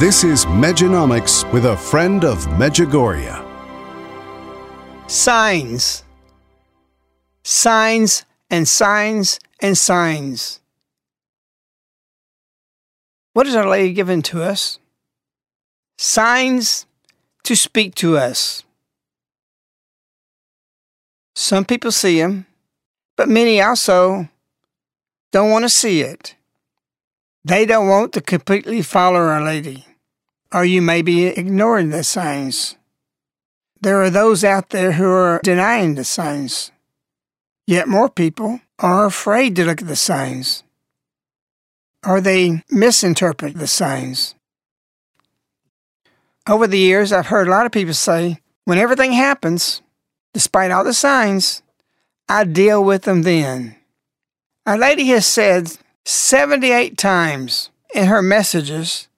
This is Medjanomics with a friend of Medjugorje. Signs. Signs and signs and signs. What is Our Lady given to us? Signs to speak to us. Some people see them, but many also don't want to see it. They don't want to completely follow Our Lady or you may be ignoring the signs. There are those out there who are denying the signs. Yet more people are afraid to look at the signs, or they misinterpret the signs. Over the years, I've heard a lot of people say, when everything happens, despite all the signs, I deal with them then. Our Lady has said 78 times in her messages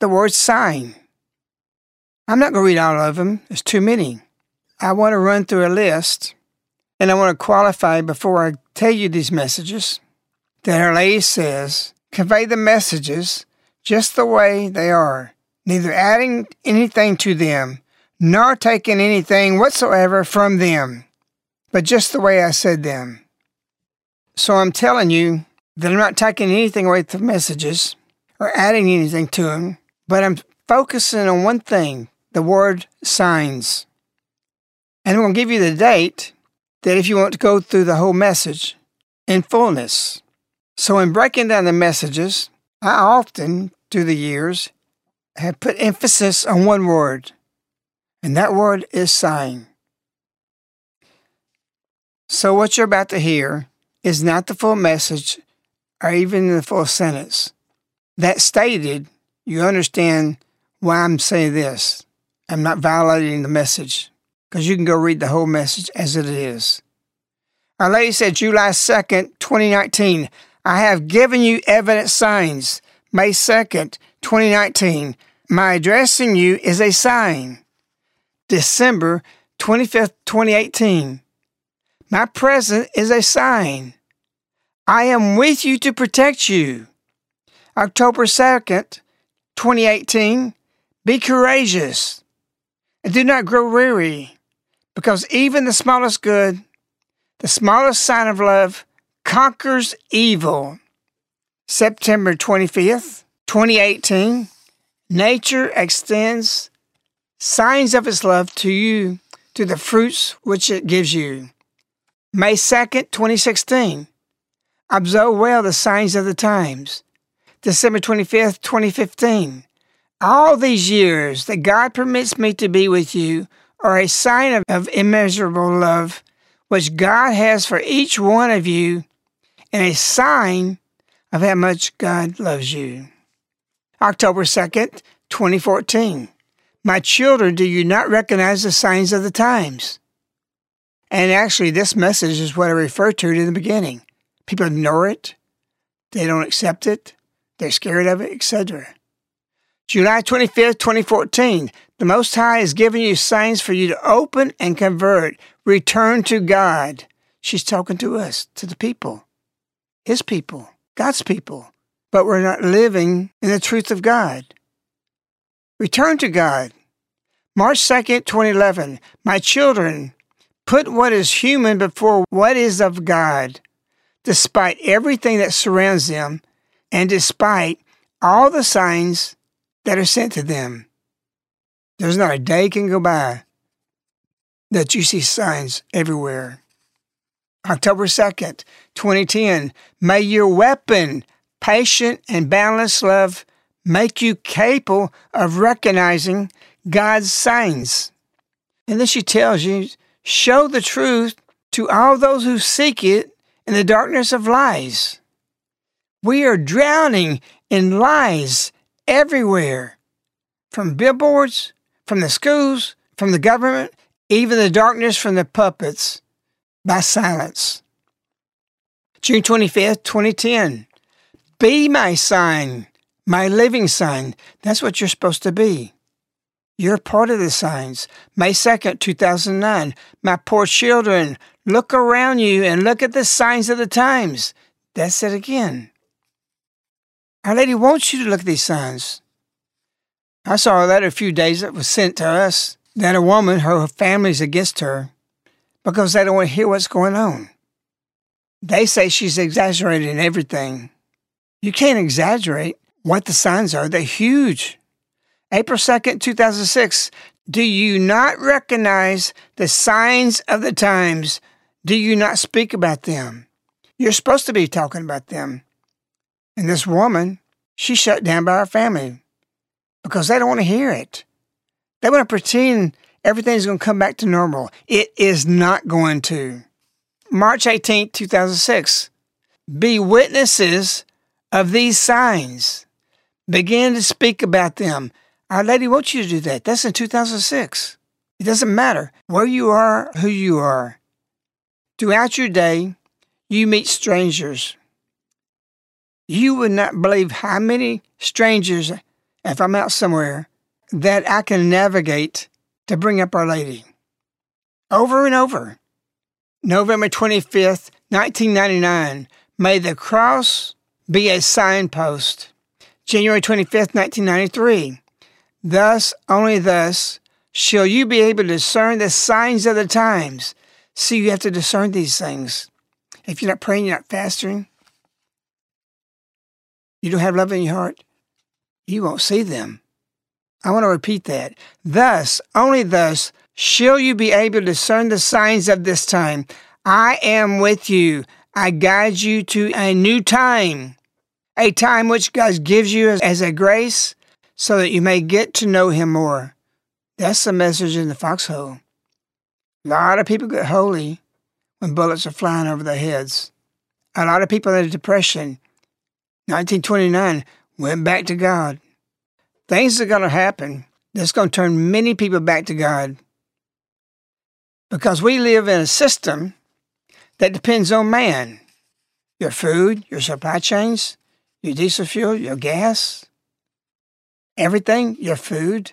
the word sign. I'm not going to read all of them, there's too many. I want to run through a list and I want to qualify before I tell you these messages that Our Lady says convey the messages just the way they are, neither adding anything to them nor taking anything whatsoever from them, but just the way I said them. So I'm telling you that I'm not taking anything away from messages or adding anything to them, but I'm focusing on one thing the word signs. And I'm going to give you the date that if you want to go through the whole message in fullness. So, in breaking down the messages, I often, through the years, have put emphasis on one word, and that word is sign. So, what you're about to hear is not the full message or even the full sentence. That stated you understand why I'm saying this. I'm not violating the message because you can go read the whole message as it is. Our Lady said July 2nd, 2019, I have given you evident signs. May 2nd, 2019, my addressing you is a sign. December 25th, 2018, my present is a sign. I am with you to protect you. October 2nd, 2018. Be courageous and do not grow weary, because even the smallest good, the smallest sign of love, conquers evil. September 25th, 2018. Nature extends signs of its love to you to the fruits which it gives you. May 2nd, 2016. Observe well the signs of the times. December 25th, 2015. All these years that God permits me to be with you are a sign of, of immeasurable love which God has for each one of you and a sign of how much God loves you. October 2nd, 2014. My children, do you not recognize the signs of the times? And actually, this message is what I referred to in the beginning. People ignore it, they don't accept it, they're scared of it, etc. July 25th, 2014. The Most High is giving you signs for you to open and convert, return to God. She's talking to us, to the people, His people, God's people. But we're not living in the truth of God. Return to God. March 2nd, 2011. My children, put what is human before what is of God, despite everything that surrounds them and despite all the signs that are sent to them. There's not a day can go by that you see signs everywhere. October 2nd, 2010. May your weapon, patient and boundless love, make you capable of recognizing God's signs. And then she tells you, show the truth to all those who seek it in the darkness of lies. We are drowning in lies everywhere from billboards, from the schools, from the government, even the darkness from the puppets by silence. June 25th, 2010. Be my sign, my living sign. That's what you're supposed to be. You're part of the signs. May 2nd, 2009. My poor children, look around you and look at the signs of the times. That's it again. Our Lady wants you to look at these signs. I saw a letter a few days that was sent to us that a woman, her family's against her because they don't want to hear what's going on. They say she's exaggerating everything. You can't exaggerate what the signs are. They're huge. April 2nd, 2006. Do you not recognize the signs of the times? Do you not speak about them? You're supposed to be talking about them. And this woman, she's shut down by her family because they don't want to hear it. They want to pretend everything's going to come back to normal. It is not going to. March 18, 2006. Be witnesses of these signs. Begin to speak about them. Our Lady wants you to do that. That's in 2006. It doesn't matter where you are, who you are. Throughout your day, you meet strangers. You would not believe how many strangers, if I'm out somewhere, that I can navigate to bring up Our Lady. Over and over. November 25th, 1999. May the cross be a signpost. January 25th, 1993. Thus, only thus, shall you be able to discern the signs of the times. See, you have to discern these things. If you're not praying, you're not fasting, you don't have love in your heart, you won't see them. I want to repeat that. Thus, only thus, shall you be able to discern the signs of this time. I am with you. I guide you to a new time, a time which God gives you as as a grace so that you may get to know Him more. That's the message in the foxhole. A lot of people get holy when bullets are flying over their heads. A lot of people in the depression 1929, went back to God. Things are going to happen that's going to turn many people back to God. Because we live in a system that depends on man your food, your supply chains, your diesel fuel, your gas, everything, your food.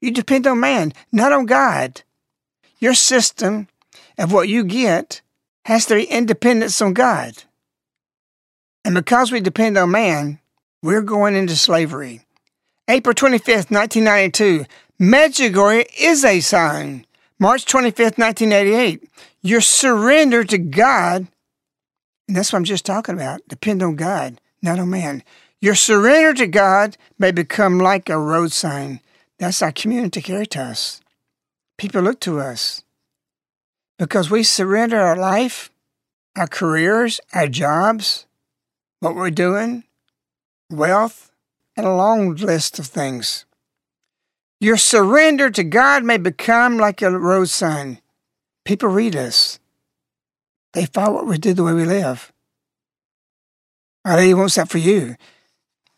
You depend on man, not on God. Your system of what you get has to be independence on God. And because we depend on man, we're going into slavery. April 25th, 1992, Medjugorje is a sign. March 25th, 1988, your surrender to God, and that's what I'm just talking about, depend on God, not on man. Your surrender to God may become like a road sign. That's our community caritas. People look to us because we surrender our life, our careers, our jobs, what we're doing, wealth, and a long list of things. Your surrender to God may become like a road sign. People read us. They follow what we do, the way we live. Our lady wants that for you.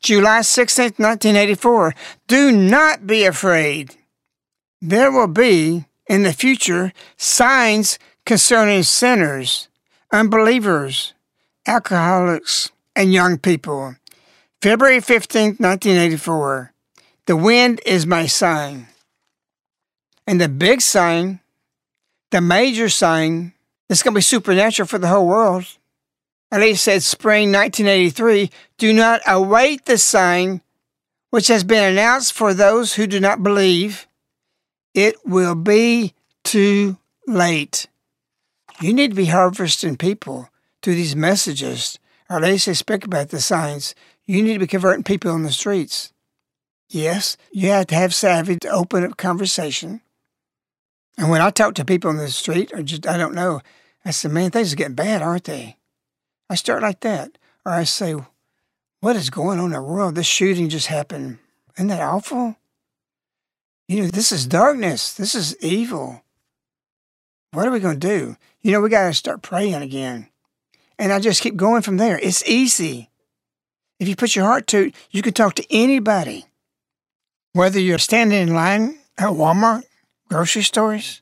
July 16th, 1984. Do not be afraid. There will be, in the future, signs concerning sinners, unbelievers, alcoholics, and young people. February 15th, 1984. The wind is my sign. And the big sign, the major sign, that's going to be supernatural for the whole world and he said, Spring 1983, do not await the sign which has been announced for those who do not believe. It will be too late. You need to be harvesting people through these messages. Our lady says, speak about the signs. You need to be converting people on the streets. Yes, you have to have savvy to open up conversation. And when I talk to people on the street, or just I don't know, I say, man, things are getting bad, aren't they? I start like that. Or I say, What is going on in the world? This shooting just happened. Isn't that awful? You know, this is darkness. This is evil. What are we going to do? You know, we got to start praying again. And I just keep going from there. It's easy. If you put your heart to it, you can talk to anybody. Whether you're standing in line at Walmart, grocery stores.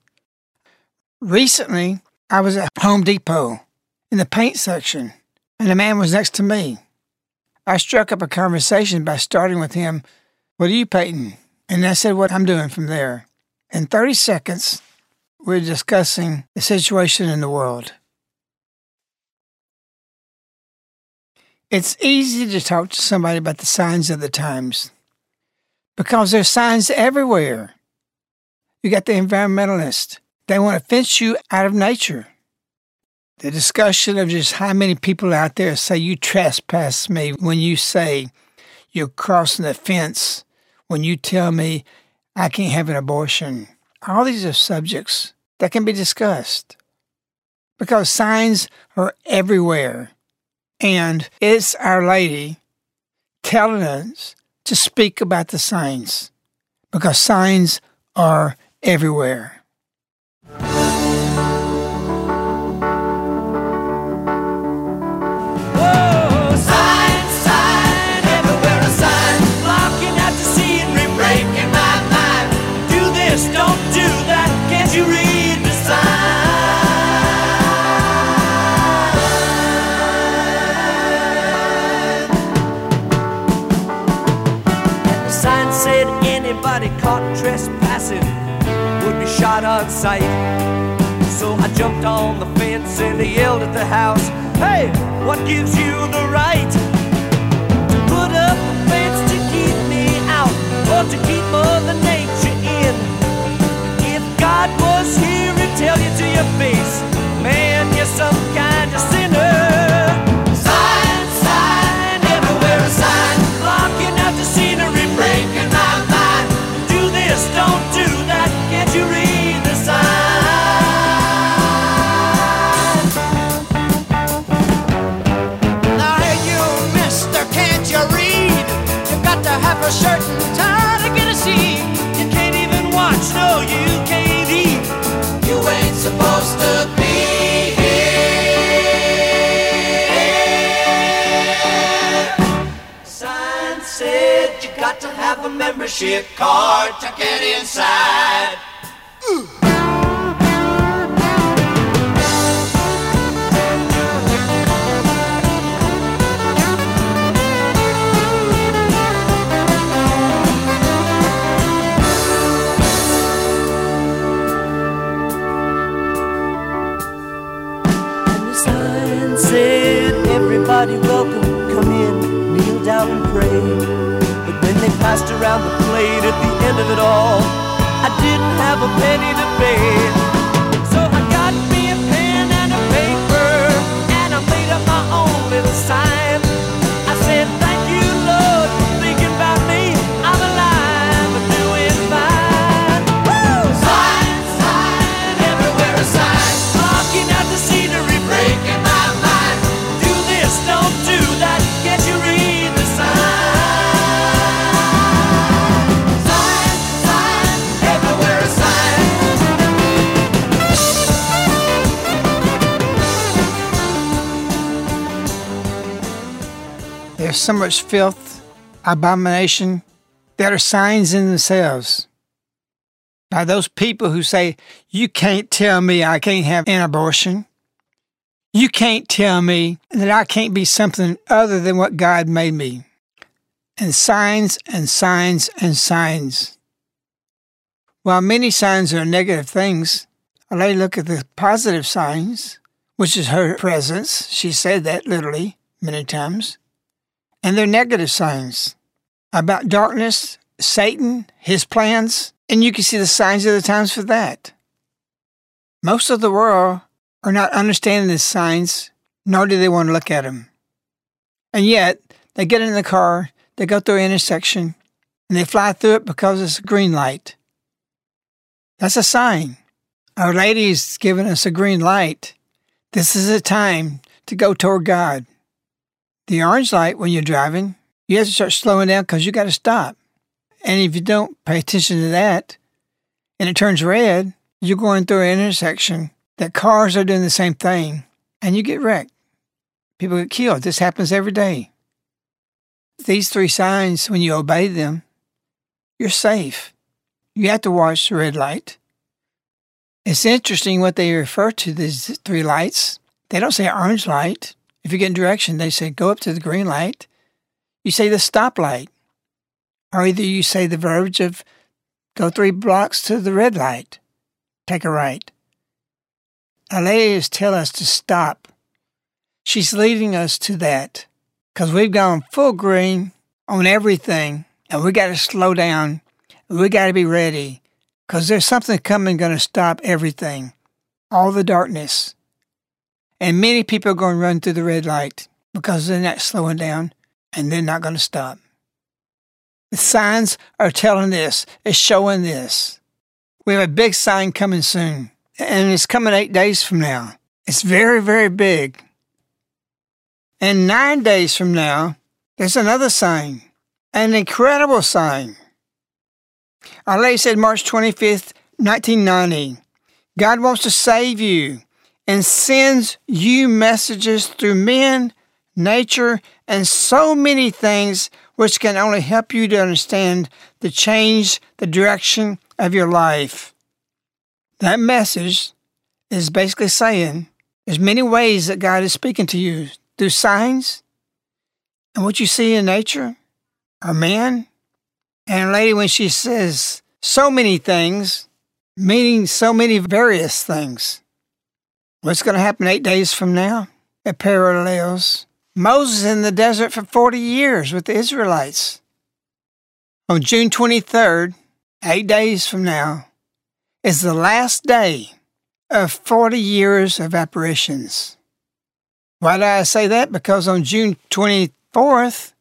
Recently, I was at Home Depot in the paint section and the man was next to me. I struck up a conversation by starting with him, What are you painting? And I said what I'm doing from there. In 30 seconds, we're discussing the situation in the world. It's easy to talk to somebody about the signs of the times because there's signs everywhere. You got the environmentalist. They want to fence you out of nature. The discussion of just how many people out there say you trespass me when you say you're crossing the fence, when you tell me I can't have an abortion. All these are subjects that can be discussed because signs are everywhere. And it's Our Lady telling us to speak about the signs because signs are everywhere. Shot on sight. So I jumped on the fence and I yelled at the house, Hey, what gives you the right to put up a fence to keep me out or to keep Mother Nature in? If God was here, he'd tell you to your face, man, you're some kind shirt and tie to get a seat. You can't even watch, no, you can't eat. You ain't supposed to be here. Sign said you got to have a membership card to get inside. everybody welcome. Come in, kneel down and pray. But when they passed around the plate at the end of it all, I didn't have a penny to pay. So much filth, abomination that are signs in themselves. By those people who say, You can't tell me I can't have an abortion. You can't tell me that I can't be something other than what God made me. And signs and signs and signs. While many signs are negative things, a lady look at the positive signs, which is her presence. She said that literally many times and they're negative signs about darkness, Satan, his plans, and you can see the signs of the times for that. Most of the world are not understanding the signs, nor do they want to look at them. And yet, they get in the car, they go through an intersection, and they fly through it because it's a green light. That's a sign. Our Lady Lady's giving us a green light. This is a time to go toward God. The orange light when you're driving, you have to start slowing down because you got to stop. And if you don't pay attention to that and it turns red, you're going through an intersection that cars are doing the same thing and you get wrecked. People get killed. This happens every day. These three signs, when you obey them, you're safe. You have to watch the red light. It's interesting what they refer to these three lights. They don't say orange light. If you get in direction, they say go up to the green light. You say the stoplight. Or either you say the verbiage of go three blocks to the red light, take a right. Our telling us to stop. She's leading us to that because we've gone full green on everything and we got to slow down. We got to be ready because there's something coming going to stop everything, all the darkness. And many people are going to run through the red light because they're not slowing down and they're not going to stop. The signs are telling this, it's showing this. We have a big sign coming soon, and it's coming eight days from now. It's very, very big. And nine days from now, there's another sign, an incredible sign. Our Lady said March 25th, 1990, God wants to save you and sends you messages through men, nature, and so many things which can only help you to understand the change, the direction of your life. That message is basically saying there's many ways that God is speaking to you through signs and what you see in nature, or man. And a lady, when she says so many things, meaning so many various things, what's going to happen eight days from now? It parallels Moses in the desert for 40 years with the Israelites. On June 23rd, eight days from now, is the last day of 40 years of apparitions. Why do I say that? Because on June 24th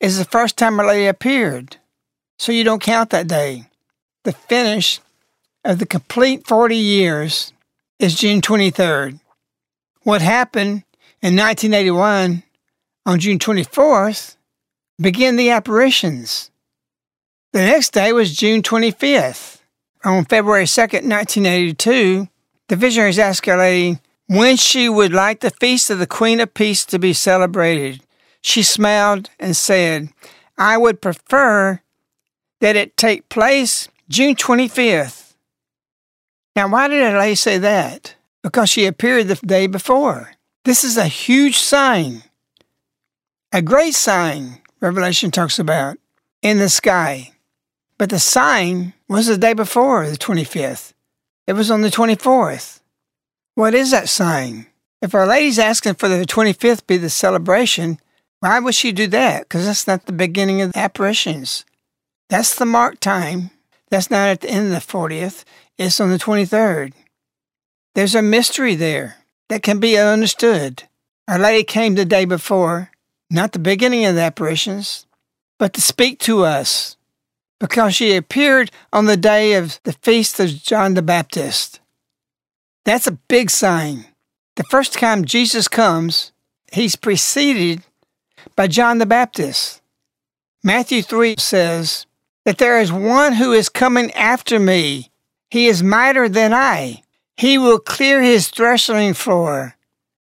is the first time Our Lady appeared. So you don't count that day. The finish of the complete 40 years is June 23rd. What happened in 1981, on June 24th, began the apparitions. The next day was June 25th. On February 2nd, 1982, the visionaries asked Our Lady when she would like the Feast of the Queen of Peace to be celebrated. She smiled and said, I would prefer that it take place June 25th. Now, why did Lady say that? Because she appeared the day before. This is a huge sign, a great sign, Revelation talks about, in the sky. But the sign was the day before, the 25th. It was on the 24th. What is that sign? If Our Lady's asking for the 25th be the celebration, Why would she do that? Because that's not the beginning of the apparitions. That's the mark time. That's not at the end of the 40th. It's on the 23rd. There's a mystery there that can be understood. Our Lady came the day before, not the beginning of the apparitions, but to speak to us, because she appeared on the day of the feast of John the Baptist. That's a big sign. The first time Jesus comes, he's preceded by John the Baptist. Matthew 3 says that there is one who is coming after me. He is mightier than I. He will clear his threshing floor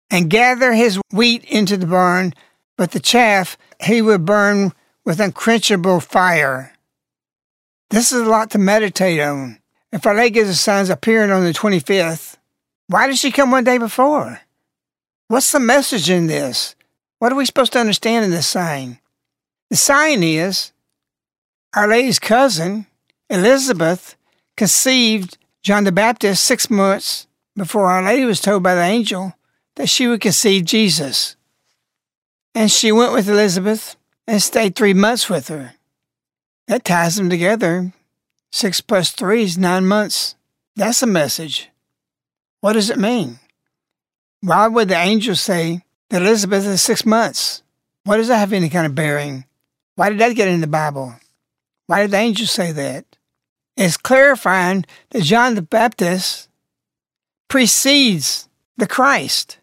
and gather his wheat into the barn, but the chaff he will burn with unquenchable fire. This is a lot to meditate on. If Our Lady gives us signs appearing on the 25th, why did she come one day before? What's the message in this? What are we supposed to understand in this sign? The sign is Our Lady's cousin, Elizabeth, conceived John the Baptist six months before Our Lady was told by the angel that she would conceive Jesus. And she went with Elizabeth and stayed three months with her. That ties them together. Six plus three is nine months. That's a message. What does it mean? Why would the angel say that Elizabeth is six months? Why does that have any kind of bearing? Why did that get in the Bible? Why did the angel say that? It's clarifying that John the Baptist precedes the Christ.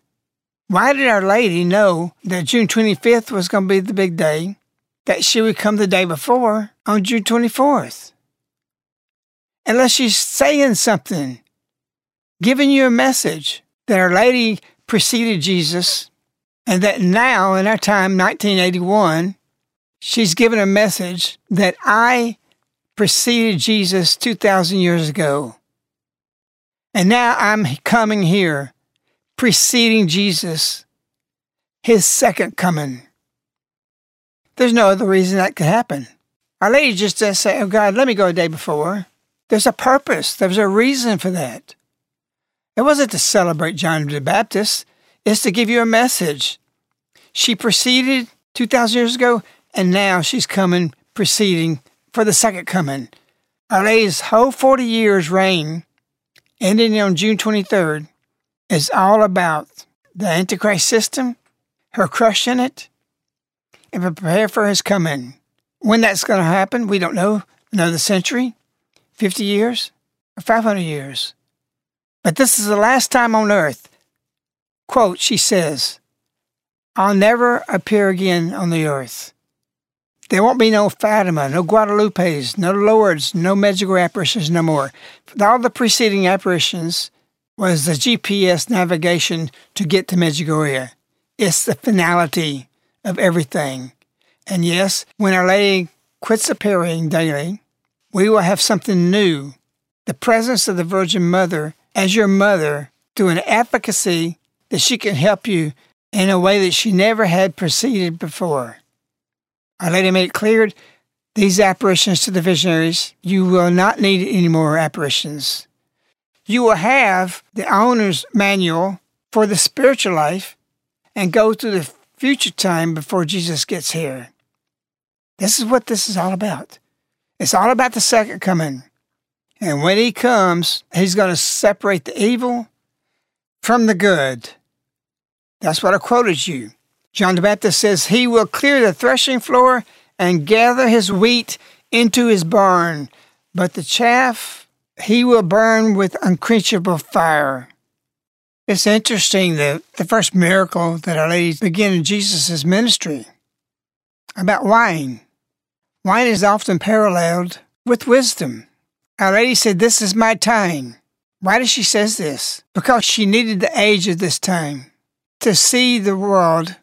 Why did Our Lady know that June 25th was going to be the big day, that she would come the day before on June 24th? Unless she's saying something giving you a message that Our Lady preceded Jesus and that now, in our time, 1981, she's given a message that I preceded Jesus 2,000 years ago. And now I'm coming here, preceding Jesus, his second coming. There's no other reason that could happen. Our Lady just doesn't say, Oh God, let me go a day before. There's a purpose, there's a reason for that. It wasn't to celebrate John the Baptist, it's to give you a message. She preceded 2,000 years ago, and now she's coming, preceding for the second coming. Our whole 40 years reign, ending on June 23rd, is all about the Antichrist system, her crushing it, and prepare for his coming. When that's going to happen, we don't know. Another century, 50 years, or 500 years. But this is the last time on earth. Quote, she says, I'll never appear again on the earth. There won't be no Fatima, no Guadalupes, no Lourdes, no Medjugorje apparitions no more. All the preceding apparitions was the GPS navigation to get to Medjugorje. It's the finality of everything. And yes, when Our Lady quits appearing daily, we will have something new. The presence of the Virgin Mother as your mother through an advocacy that she can help you in a way that she never had proceeded before. Our Lady made it clear these apparitions to the visionaries, you will not need any more apparitions. You will have the owner's manual for the spiritual life and go through the future time before Jesus gets here. This is what this is all about. It's all about the second coming. And when he comes, he's going to separate the evil from the good. That's what I quoted you. John the Baptist says, He will clear the threshing floor and gather his wheat into his barn, but the chaff he will burn with unquenchable fire. It's interesting that the first miracle that Our Lady began in Jesus' ministry about wine. Wine is often paralleled with wisdom. Our Lady said, This is my time. Why does she say this? Because she needed the age of this time to see the world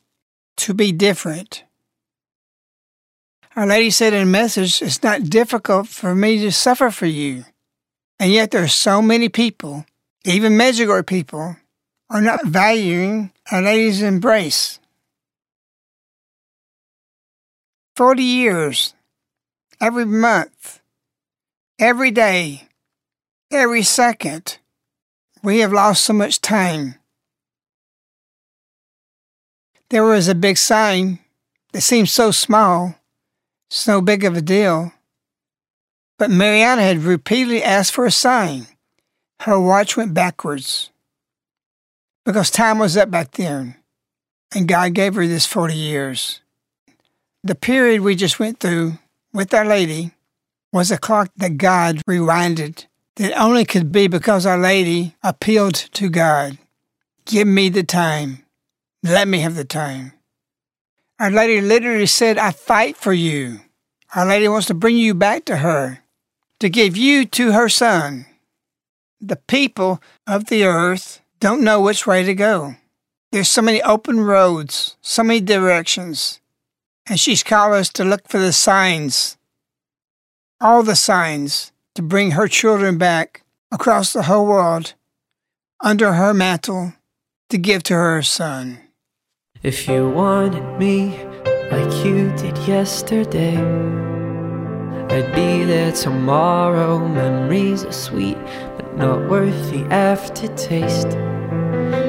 to be different. Our Lady said in a message, It's not difficult for me to suffer for you. And yet there are so many people, even Medjugorje people, are not valuing Our Lady's embrace. Forty years, every month, Every day, every second, we have lost so much time. There was a big sign that seemed so small, so big of a deal. But Mirjana had repeatedly asked for a sign. Her watch went backwards because time was up back then, and God gave her this 40 years. The period we just went through with Our Lady was a clock that God rewinded that only could be because Our Lady appealed to God. Give me the time. Let me have the time. Our Lady literally said, I fight for you. Our Lady wants to bring you back to her, to give you to her Son. The people of the earth don't know which way to go. There's so many open roads, so many directions, and she's called us to look for the signs, all the signs, to bring her children back across the whole world under her mantle to give to her son. If you wanted me like you did yesterday, I'd be there tomorrow. Memories are sweet, but not worth the aftertaste.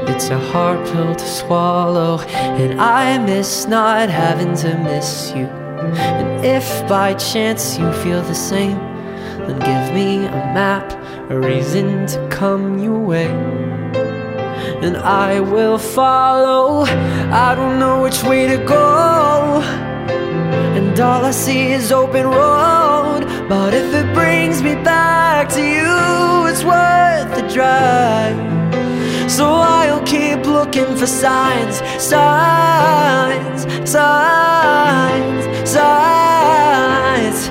It's a hard pill to swallow, and I miss not having to miss you. And if by chance you feel the same, then give me a map, a reason to come your way. And I will follow. I don't know which way to go. And all I see is open road. But if it brings me back to you, it's worth the drive. So I'll keep looking for signs, signs, signs, signs.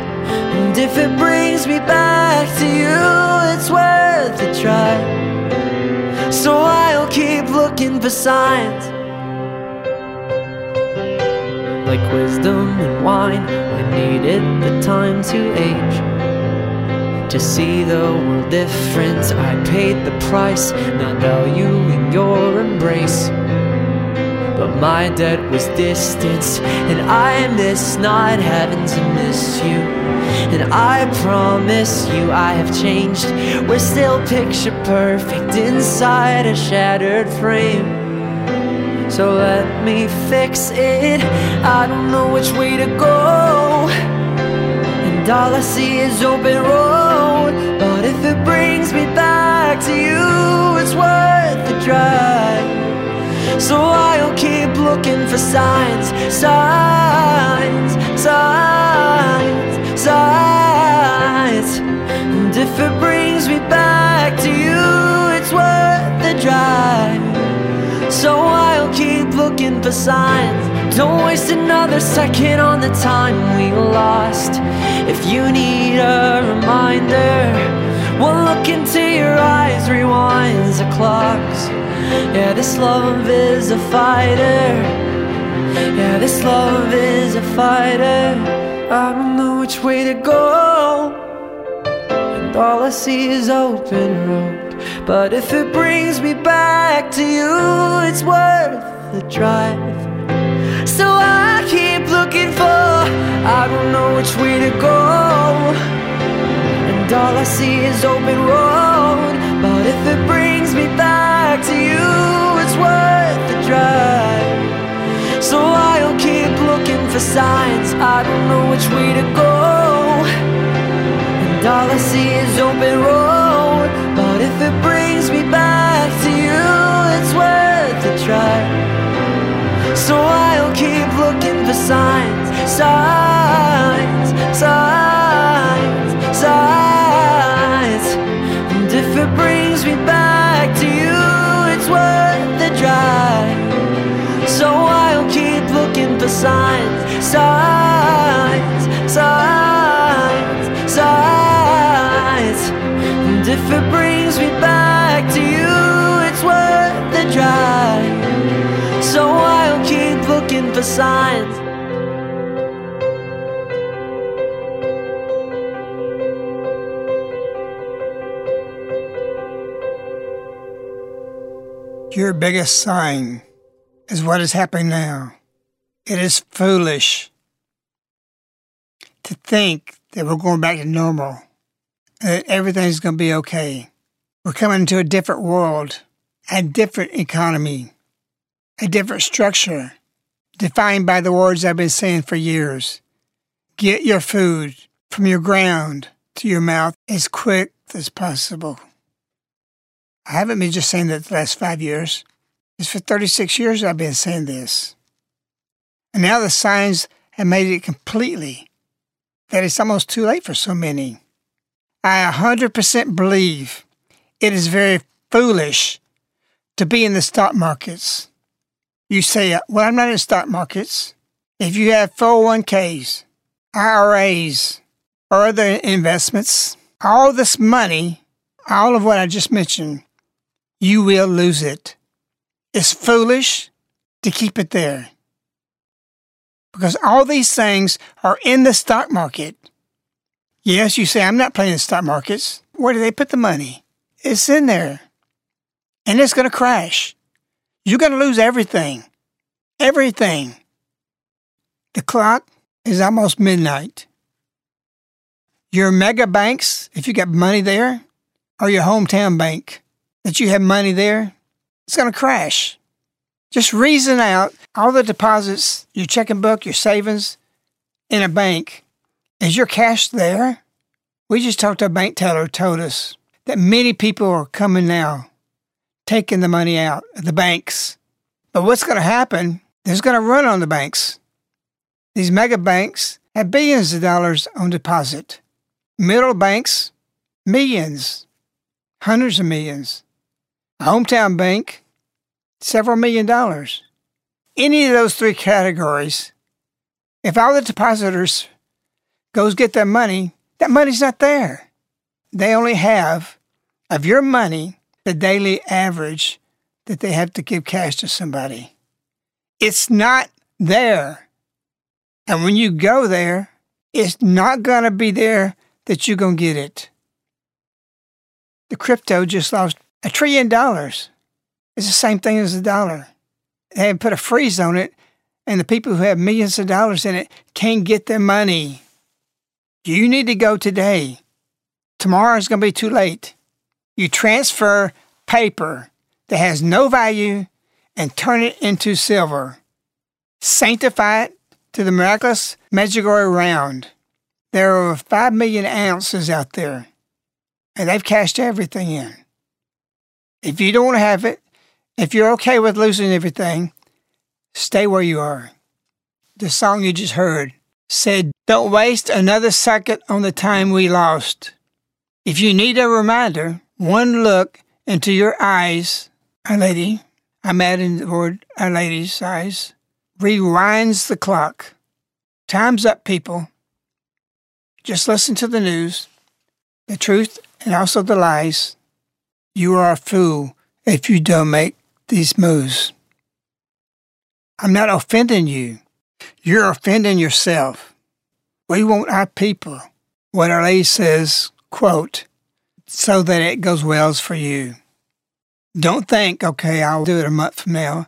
And if it brings me back to you, it's worth the try. So keep looking for signs. Like wisdom and wine, I needed the time to age. To see the world different, I paid the price, not valuing your embrace. But my debt was distance, and I miss not having to miss you. And I promise you I have changed. We're still picture perfect inside a shattered frame. So let me fix it. I don't know which way to go. And all I see is open road. But if it brings me back to you, it's worth the drive. So I'll keep looking for signs, signs, signs, signs. And if it brings me back to you, it's worth the drive. So I'll keep looking for signs. Don't waste another second on the time we lost. If you need a reminder, one look into your eyes rewinds the clocks. Yeah, this love is a fighter. Yeah, this love is a fighter. I don't know which way to go. And all I see is open road. But if it brings me back to you, it's worth the drive. So I keep looking for, I don't know which way to go. And all I see is open road. But if it brings me back to you, it's worth the drive. So I'll keep looking for signs. I don't know which way to go. And all I see is open road. But if it brings me back to you, it's worth the try. So I'll keep looking for signs, signs, signs, signs. And if it brings me back to you, it's worth the drive. So looking for signs, signs, signs, signs. And if it brings me back to you, it's worth the drive. So I'll keep looking for signs. Your biggest sign is what is happening now. It is foolish to think that we're going back to normal, that everything's going to be okay. We're coming into a different world, a different economy, a different structure. defined by the words I've been saying for years. Get your food from your ground to your mouth as quick as possible. I haven't been just saying that the last five years. It's for 36 years I've been saying this. And now the signs have made it completely that it's almost too late for so many. I 100% believe it is very foolish to be in the stock markets. You say, well, I'm not in stock markets. If you have 401ks, IRAs, or other investments, all this money, all of what I just mentioned, you will lose it. It's foolish to keep it there. Because all these things are in the stock market. Yes, you say, I'm not playing the stock markets. Where do they put the money? It's in there. And it's going to crash. You're going to lose everything. Everything. The clock is almost midnight. Your mega banks, if you got money there, or your hometown bank, that you have money there, it's going to crash. Just reason out all the deposits, your checking book, your savings in a bank. Is your cash there? We just talked to a bank teller who told us that many people are coming now, taking the money out of the banks. But what's going to happen? There's going to run on the banks. These mega banks have billions of dollars on deposit. Middle banks, millions, hundreds of millions. A hometown bank, several million dollars. Any of those three categories, if all the depositors goes get their money, that money's not there. They only have of your money the daily average that they have to give cash to somebody. It's not there. And when you go there, it's not going to be there that you're going to get it. The crypto just lost a trillion dollars. It's the same thing as a dollar. They have put a freeze on it, and the people who have millions of dollars in it can't get their money. You need to go today. Tomorrow is going to be too late. You transfer paper that has no value and turn it into silver. Sanctify it to the miraculous Medjugorje round. There are over 5 million ounces out there, and they've cashed everything in. If you don't have it, if you're okay with losing everything, stay where you are. The song you just heard said, Don't waste another second on the time we lost. If you need a reminder, one look into your eyes, Our Lady, I'm adding the word Our Lady's eyes, rewinds the clock. Time's up, people. Just listen to the news, the truth, and also the lies. You are a fool if you don't make these moves. I'm not offending you. You're offending yourself. We want our people, what Our Lady says, quote, so that it goes well for you. Don't think, okay, I'll do it a month from now,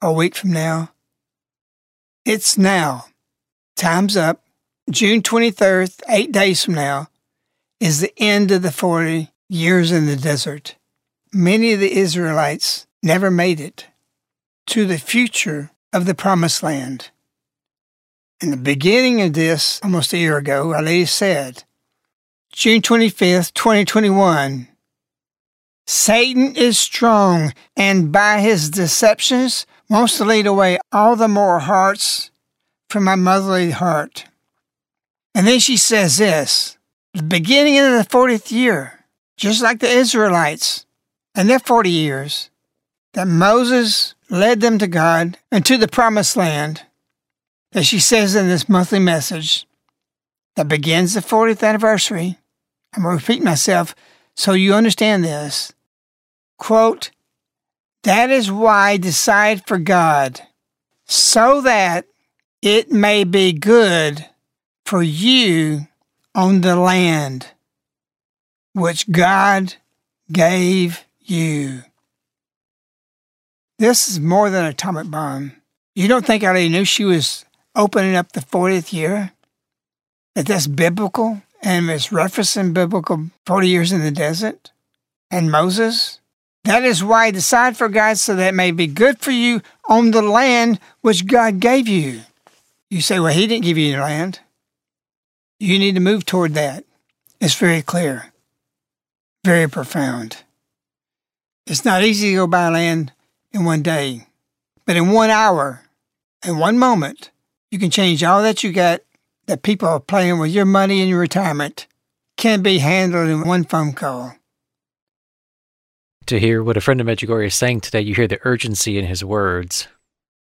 a week from now. It's now. Time's up. June 23rd, eight days from now, is the end of the 40 years in the desert. Many of the Israelites never made it to the future of the promised land. In the beginning of this, almost a year ago, Our Lady said, June 25th, 2021, Satan is strong and by his deceptions wants to lead away all the more hearts from my motherly heart. And then she says this the beginning of the 40th year, just like the Israelites and their 40 years, that Moses led them to God and to the promised land, that she says in this monthly message that begins the 40th anniversary. I'm going to repeat myself so you understand this. Quote, that is why decide for God, so that it may be good for you on the land which God gave you. This is more than an atomic bomb. You don't think I knew she was opening up the 40th year? That that's biblical and it's referencing biblical 40 years in the desert? And Moses? That is why decide for God so that it may be good for you on the land which God gave you. You say, well, He didn't give you land. You need to move toward that. It's very clear, very profound. It's not easy to go buy land in one day, but in one hour, in one moment, you can change all that you got that people are playing with your money in your retirement can be handled in one phone call. To hear what a friend of Medjugorje is saying today, you hear the urgency in his words.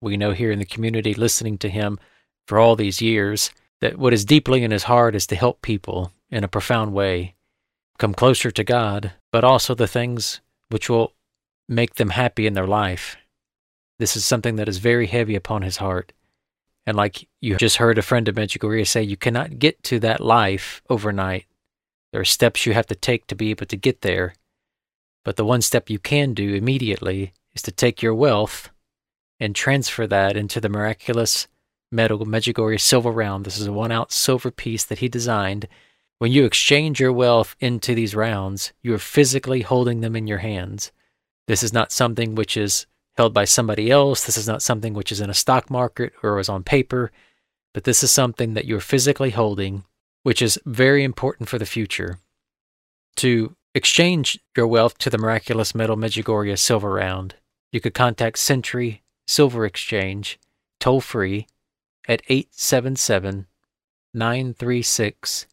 We know here in the community, listening to him for all these years, that what is deeply in his heart is to help people in a profound way come closer to God, but also the things which will make them happy in their life. This is something that is very heavy upon his heart. And like you just heard a friend of Medjugorje say, you cannot get to that life overnight. There are steps you have to take to be able to get there. But the one step you can do immediately is to take your wealth and transfer that into the miraculous medal Medjugorje silver round. This is a one ounce silver piece that he designed. When you exchange your wealth into these rounds, you are physically holding them in your hands. This is not something which is held by somebody else. This is not something which is in a stock market or is on paper, but this is something that you're physically holding, which is very important for the future. To exchange your wealth to the miraculous medal Medjugorje silver round, you could contact Century Silver Exchange toll free at 877 936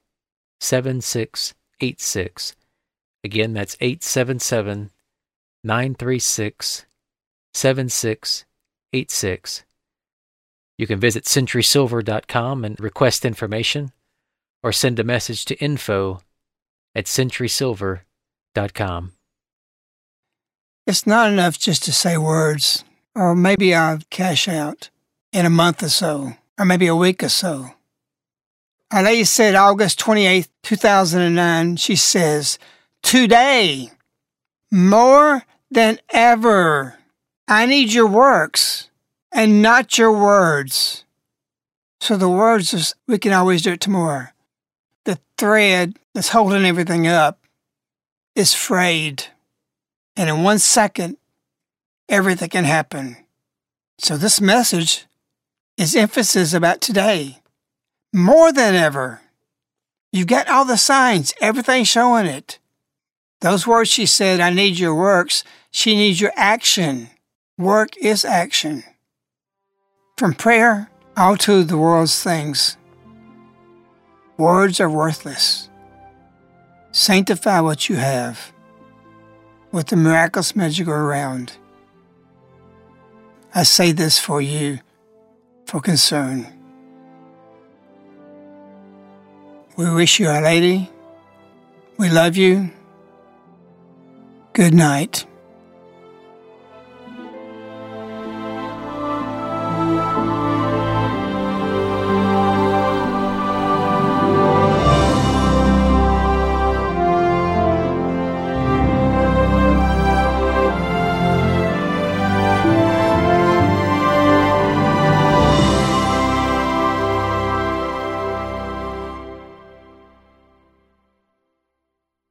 7686. Again, that's 877 936 7686. You can visit centurysilver.com and request information or send a message to info at centurysilver.com. It's not enough just to say words, or maybe I'll cash out in a month or so, or maybe a week or so. Our lady said August 28th, 2009, she says, Today, more than ever, I need your works and not your words. So the words, is, we can always do it tomorrow. The thread that's holding everything up is frayed. And in one second, everything can happen. So this message is emphasis about today. More than ever. You've got all the signs, everything showing it. Those words she said, I need your works, she needs your action. Work is action. From prayer all to the world's things. Words are worthless. Sanctify what you have with the miraculous Medjugorje round. I say this for you for concern. We wish you, Our Lady. We love you. Good night.